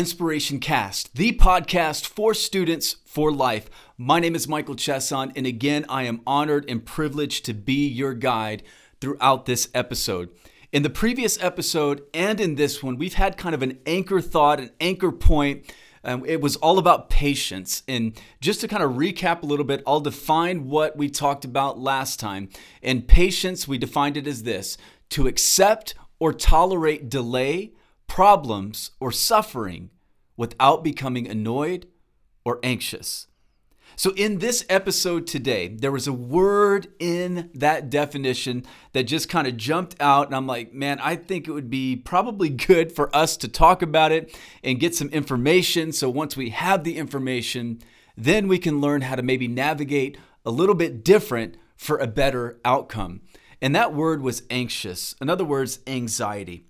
Inspiration Cast, the podcast for students for life. My name is Michael Chesson, and again, I am honored and privileged to be your guide throughout this episode. In the previous episode and in this one, we've had kind of an anchor thought, an anchor point. Um, it was all about patience. And just to kind of recap a little bit, I'll define what we talked about last time. In patience, we defined it as this to accept or tolerate delay problems, or suffering without becoming annoyed or anxious. So, in this episode today, there was a word in that definition that just kind of jumped out. And I'm like, man, I think it would be probably good for us to talk about it and get some information. So, once we have the information, then we can learn how to maybe navigate a little bit different for a better outcome. And that word was anxious. In other words, anxiety.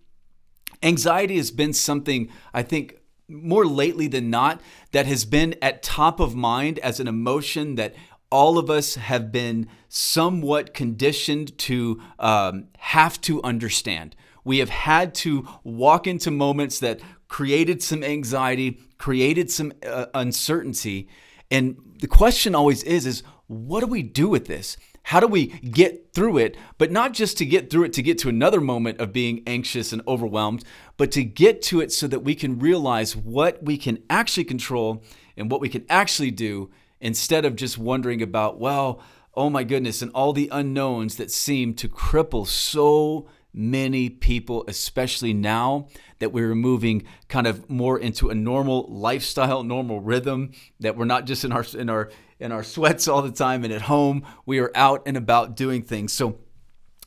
Anxiety has been something I think more lately than not that has been at top of mind as an emotion that all of us have been somewhat conditioned to um, have to understand. We have had to walk into moments that created some anxiety, created some uh, uncertainty. And the question always is, is what do we do with this? How do we get through it? But not just to get through it to get to another moment of being anxious and overwhelmed, but to get to it so that we can realize what we can actually control and what we can actually do instead of just wondering about, well, oh my goodness, and all the unknowns that seem to cripple so many people, especially now that we're moving kind of more into a normal lifestyle, normal rhythm, that we're not just in our in our in our sweats all the time and at home. We are out and about doing things. So,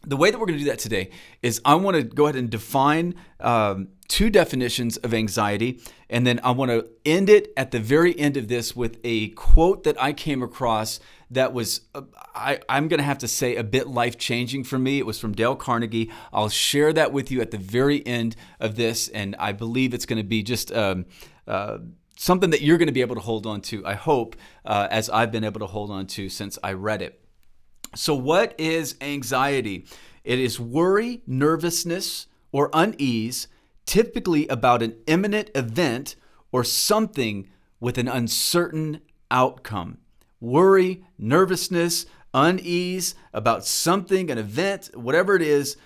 the way that we're going to do that today is I want to go ahead and define um, two definitions of anxiety, and then I want to end it at the very end of this with a quote that I came across that was, uh, I, I'm going to have to say, a bit life changing for me. It was from Dale Carnegie. I'll share that with you at the very end of this, and I believe it's going to be just. Um, uh, something that you're going to be able to hold on to, I hope, uh, as I've been able to hold on to since I read it. So, what is anxiety? It is worry, nervousness, or unease, typically about an imminent event or something with an uncertain outcome. Worry, nervousness, unease about something, an event, whatever it is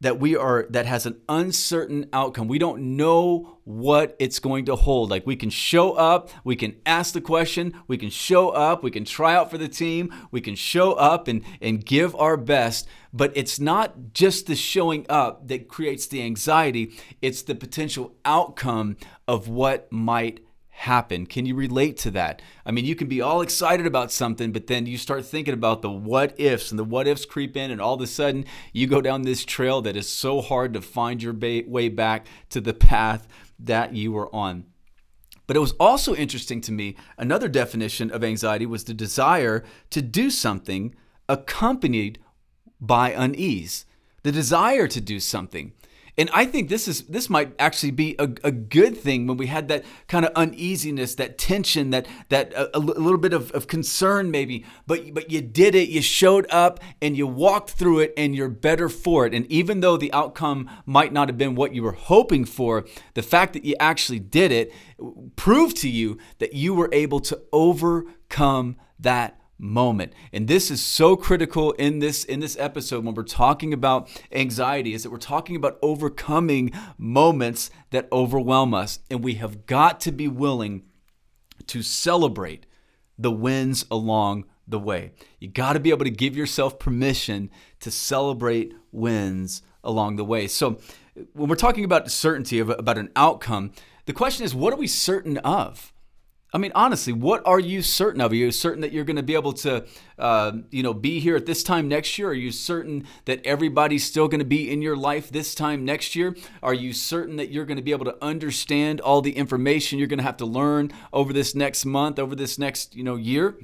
that we are that has an uncertain outcome. We don't know what it's going to hold. Like we can show up, we can ask the question, we can show up, we can try out for the team, we can show up and and give our best, but it's not just the showing up that creates the anxiety, it's the potential outcome of what might happen. Can you relate to that? I mean, you can be all excited about something, but then you start thinking about the what ifs, and the what ifs creep in, and all of a sudden you go down this trail that is so hard to find your way back to the path that you were on. But it was also interesting to me, another definition of anxiety was the desire to do something accompanied by unease. The desire to do something. And I think this is this might actually be a, a good thing when we had that kind of uneasiness, that tension, that that uh, a, a little bit of, of concern maybe. But but you did it, you showed up and you walked through it and you're better for it. And even though the outcome might not have been what you were hoping for, the fact that you actually did it proved to you that you were able to overcome that moment. And this is so critical in this in this episode when we're talking about anxiety is that we're talking about overcoming moments that overwhelm us and we have got to be willing to celebrate the wins along the way. You got to be able to give yourself permission to celebrate wins along the way. So when we're talking about certainty of, about an outcome, the question is what are we certain of? I mean, honestly, what are you certain of? Are you certain that you're going to be able to, uh, you know, be here at this time next year? Are you certain that everybody's still going to be in your life this time next year? Are you certain that you're going to be able to understand all the information you're going to have to learn over this next month, over this next, you know, year?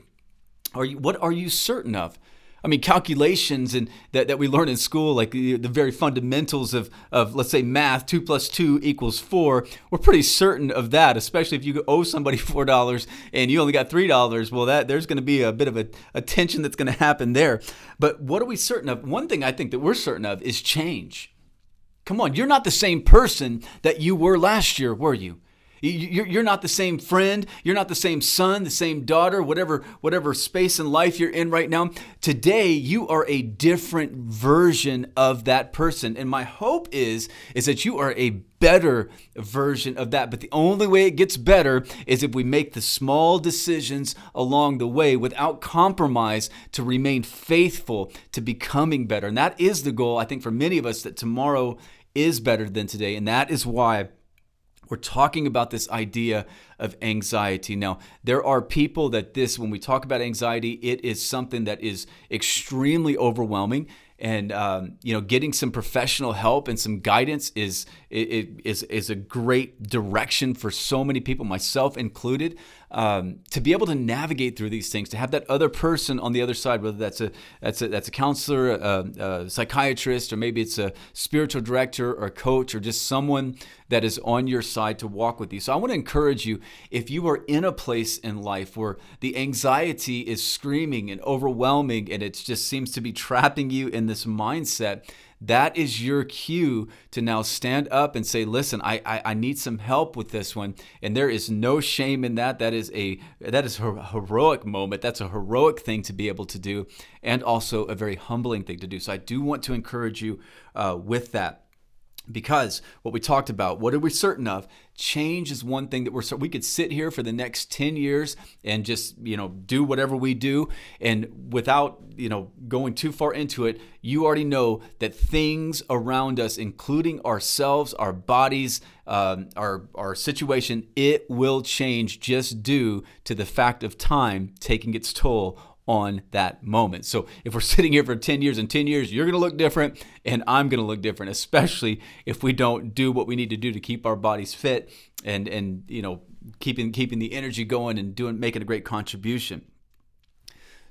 Are you, what are you certain of? I mean, calculations and that, that we learn in school, like the, the very fundamentals of, of, let's say, math, two plus two equals four, we're pretty certain of that, especially if you owe somebody $4 and you only got $3. Well, that there's going to be a bit of a, a tension that's going to happen there. But what are we certain of? One thing I think that we're certain of is change. Come on, you're not the same person that you were last year, were you? You're not the same friend. You're not the same son, the same daughter, whatever, whatever space in life you're in right now. Today, you are a different version of that person. And my hope is, is that you are a better version of that. But the only way it gets better is if we make the small decisions along the way without compromise to remain faithful to becoming better. And that is the goal, I think, for many of us that tomorrow is better than today. And that is why we're talking about this idea of anxiety. Now, there are people that this, when we talk about anxiety, it is something that is extremely overwhelming and um, you know getting some professional help and some guidance is is is a great direction for so many people myself included um, to be able to navigate through these things to have that other person on the other side whether that's a that's a that's a counselor a, a psychiatrist or maybe it's a spiritual director or a coach or just someone that is on your side to walk with you. So i want to encourage you if you are in a place in life where the anxiety is screaming and overwhelming and it just seems to be trapping you in this mindset, that is your cue to now stand up and say, "Listen, I, I, I need some help with this one." And there is no shame in that. That is a that is a heroic moment. That's a heroic thing to be able to do, and also a very humbling thing to do. So I do want to encourage you uh, with that because what we talked about what are we certain of? Change is one thing that we're so we could sit here for the next 10 years and just you know do whatever we do and without you know going too far into it you already know that things around us including ourselves our bodies um, our our situation it will change just due to the fact of time taking its toll on that moment. So if we're sitting here for 10 years and 10 years, you're going to look different and I'm going to look different, especially if we don't do what we need to do to keep our bodies fit and and you know, keeping keeping the energy going and doing making a great contribution.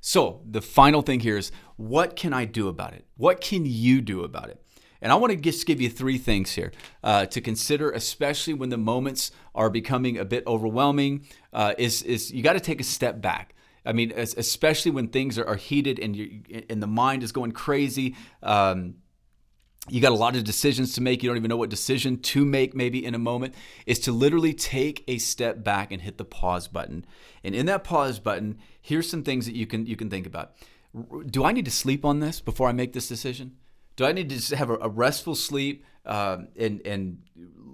So, the final thing here is what can I do about it? What can you do about it? And I want to just give you three things here uh, to consider, especially when the moments are becoming a bit overwhelming. Uh, is is you got to take a step back. I mean, especially when things are, heated and you and the mind is going crazy. Um, you got a lot of decisions to make. You don't even know what decision to make, maybe in a moment, is to literally take a step back and hit the pause button. And in that pause button, here's some things that you can you can think about. Do I need to sleep on this before I make this decision? Do I need to just have a, a restful sleep um, and and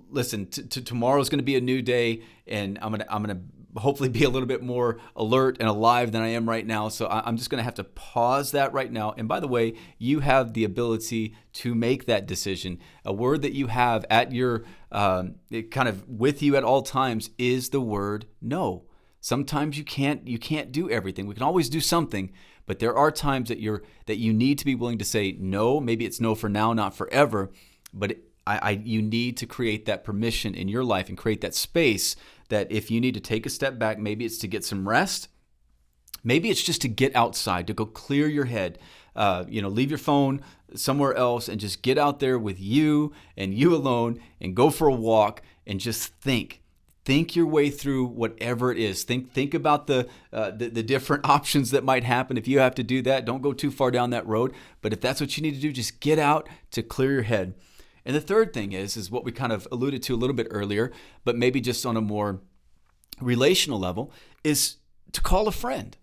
listen? T- t- tomorrow's going to be a new day, and I'm gonna I'm gonna hopefully be a little bit more alert and alive than I am right now. So I'm just going to have to pause that right now. And by the way, you have the ability to make that decision. A word that you have at your um, kind of with you at all times is the word no. Sometimes you can't you can't do everything. We can always do something, but there are times that you're that you need to be willing to say no. Maybe it's no for now, not forever, but I, I, you need to create that permission in your life and create that space that if you need to take a step back, maybe it's to get some rest. Maybe it's just to get outside, to go clear your head. Uh, you know, leave your phone somewhere else and just get out there with you and you alone and go for a walk and just think think your way through whatever it is. Think think about the, uh, the, the different options that might happen. If you have to do that, don't go too far down that road. But if that's what you need to do, just get out to clear your head. And the third thing is is what we kind of alluded to a little bit earlier, but maybe just on a more relational level, is to call a friend,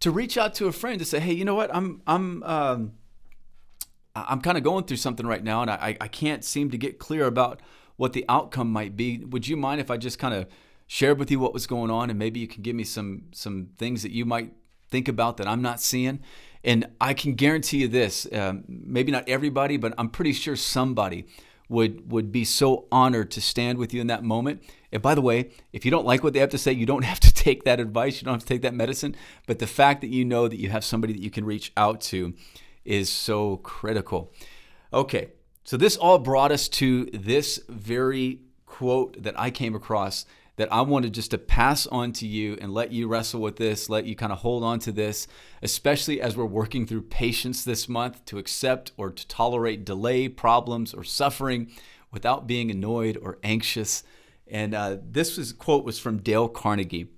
to reach out to a friend to say, hey, you know what, I'm I'm um, I'm kind of going through something right now, and I I can't seem to get clear about what the outcome might be. Would you mind if I just kind of shared with you what was going on, and maybe you can give me some some things that you might think about that I'm not seeing? And I can guarantee you this: um, maybe not everybody, but I'm pretty sure somebody would would be so honored to stand with you in that moment. And by the way, if you don't like what they have to say, you don't have to take that advice, you don't have to take that medicine, but the fact that you know that you have somebody that you can reach out to is so critical. Okay. So this all brought us to this very quote that I came across that I wanted just to pass on to you and let you wrestle with this, let you kind of hold on to this, especially as we're working through patience this month to accept or to tolerate delay, problems, or suffering without being annoyed or anxious. And uh, this was, quote was from Dale Carnegie.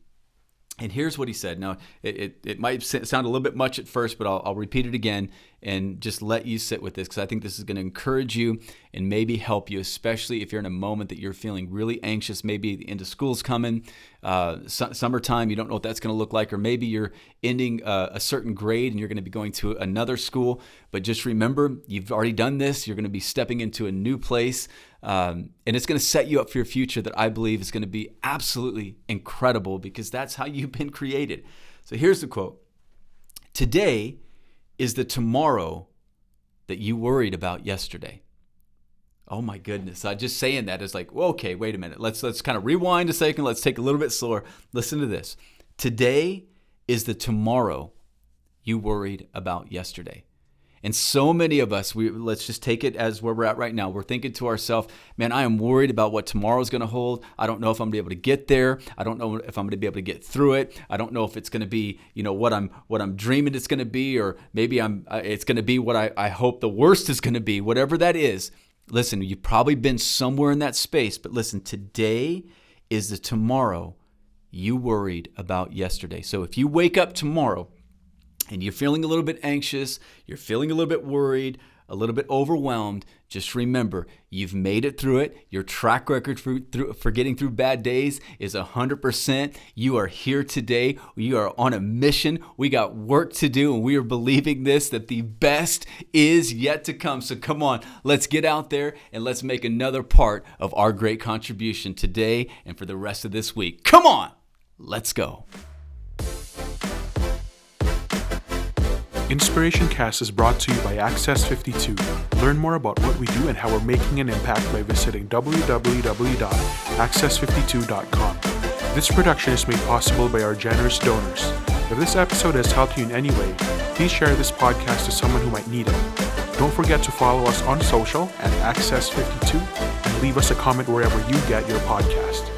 And here's what he said. Now, it, it, it, might sound a little bit much at first, but I'll, I'll repeat it again and just let you sit with this because I think this is going to encourage you and maybe help you, especially if you're in a moment that you're feeling really anxious. Maybe the end of school's coming, uh, su- summertime, you don't know what that's going to look like, or maybe you're ending uh, a certain grade and you're going to be going to another school. But just remember, you've already done this. You're going to be stepping into a new place. Um, and it's going to set you up for your future that I believe is going to be absolutely incredible because that's how you've been created. So here's the quote Today is the tomorrow that you worried about yesterday. Oh my goodness. I just saying that is like, okay, wait a minute. Let's let's kind of rewind a second. Let's take a little bit slower. Listen to this. Today is the tomorrow you worried about yesterday. And so many of us, we let's just take it as where we're at right now. We're thinking to ourselves, man, I am worried about what tomorrow's going to hold. I don't know if I'm going to be able to get there. I don't know if I'm going to be able to get through it. I don't know if it's going to be, you know, what I'm what I'm dreaming it's going to be, or maybe I'm uh, it's going to be what I, I hope the worst is going to be. Whatever that is, listen, you've probably been somewhere in that space, but listen, today is the tomorrow you worried about yesterday. So if you wake up tomorrow and you're feeling a little bit anxious, you're feeling a little bit worried, a little bit overwhelmed, just remember you've made it through it. Your track record for, through, for getting through bad days is 100%. You are here today. You are on a mission. We got work to do, and we are believing this that the best is yet to come. So come on, let's get out there and let's make another part of our great contribution today and for the rest of this week. Come on, let's go. Inspiration Cast is brought to you by Access 52. Learn more about what we do and how we're making an impact by visiting www.access52.com. This production is made possible by our generous donors. If this episode has helped you in any way, please share this podcast to someone who might need it. Don't forget to follow us on social at Access52 and leave us a comment wherever you get your podcast.